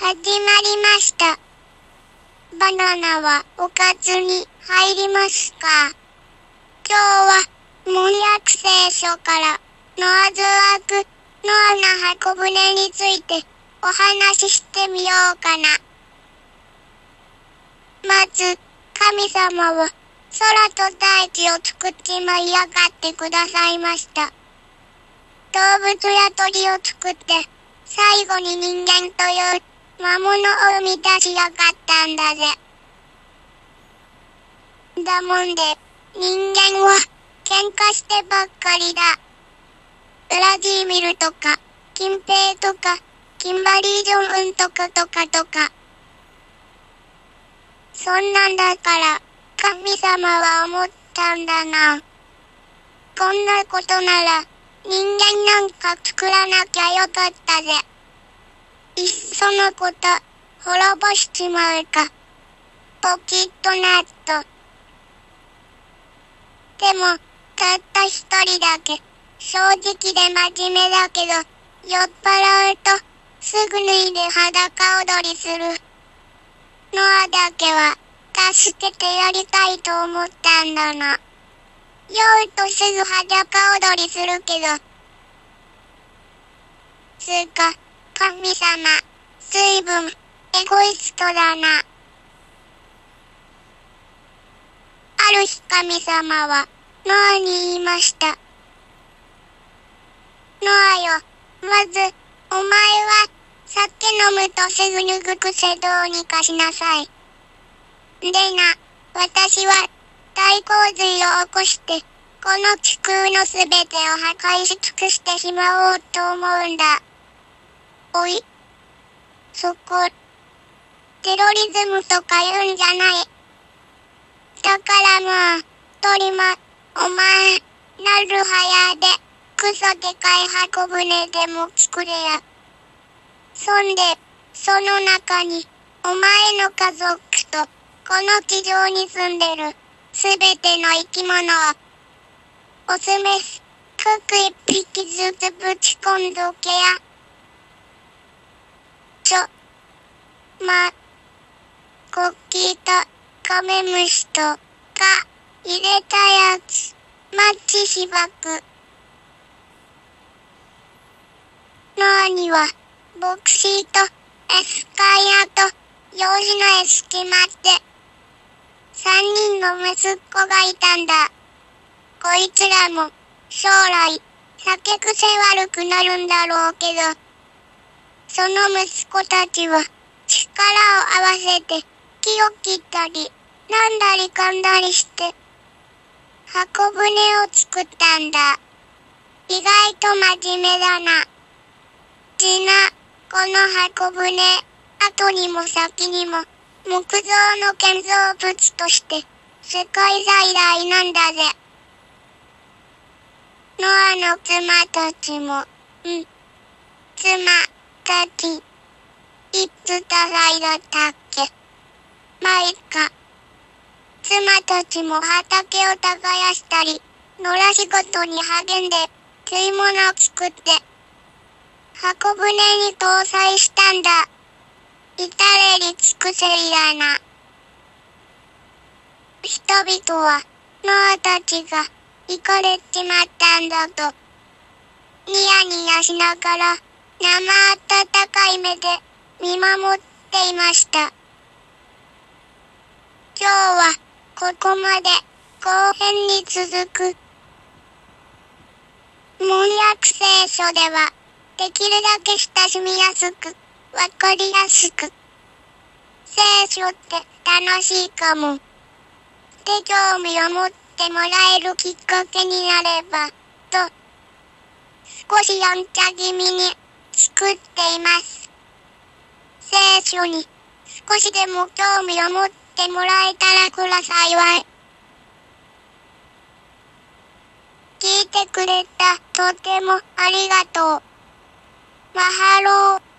始まりました。バナナはおかずに入りますか？今日は、門約聖書からノアズワーク、ノアの箱舟についてお話ししてみようかな。まず、神様は空と大地を作って舞い上がってくださいました。動物や鳥を作って、最後に人間という魔物を生み出しやがったんだぜ。だもんで、人間は喧嘩してばっかりだ。ウラジーミルとか、金平とか、キンバリー・ジョンウンとかとかとか。そんなんだから、神様は思ったんだな。こんなことなら、人間なんか作らなきゃよかったぜ。いっそのこと、滅ぼしちまうか。ポキッとなっと。でも、たった一人だけ、正直で真面目だけど、酔っ払うと、すぐ脱いで裸踊りする。ノアだけは、助けてやりたいと思ったんだな。酔うとすぐ裸踊りするけど。つうか、神様、随分、エゴイストだな。ある日神様は、ノアに言いました。ノアよ、まず、お前は、酒飲むとすぐ脱ぐ癖どうにかしなさい。でな、私は、大洪水を起こして、この地空のすべてを破壊し尽くしてしまおうと思うんだ。おい。そこ、テロリズムとか言うんじゃない。だからもう、鳥間、お前、なるはやで、クソでかい箱舟でも作れや。そんで、その中に、お前の家族と、この地上に住んでる、すべての生き物を、オスメス、クク一匹ずつぶち込んどけや。ちょ、ま、コッキーと、カメムシと、か、入れたやつ、マッチしばく。ノアには、ボクシーと、エスカイアと、用紙のエスキマって、三人の息子がいたんだ。こいつらも、将来、酒癖悪くなるんだろうけど、その息子たちは、力を合わせて、木を切ったり、なんだりかんだりして、箱舟を作ったんだ。意外と真面目だな。ちな、この箱舟、後にも先にも、木造の建造物として世界在来なんだぜ。ノアの妻たちも、うん。妻たち、いつ多彩だったっけ？まあ、いっか。妻たちも畑を耕したり、野良仕事に励んで、食い物を作って、箱舟に搭載したんだ。至れり尽くせりだな。人々は、ノアたちが、行かれちまったんだと、ニヤニヤしながら、生温かい目で、見守っていました。今日は、ここまで、後編に続く。門約聖書では、できるだけ親しみやすく、わかりやすく。聖書って楽しいかも。で興味を持ってもらえるきっかけになれば、と、少しやんちゃ気味に作っています。聖書に少しでも興味を持ってもらえたらくら幸い。聞いてくれたとてもありがとう。マハロー。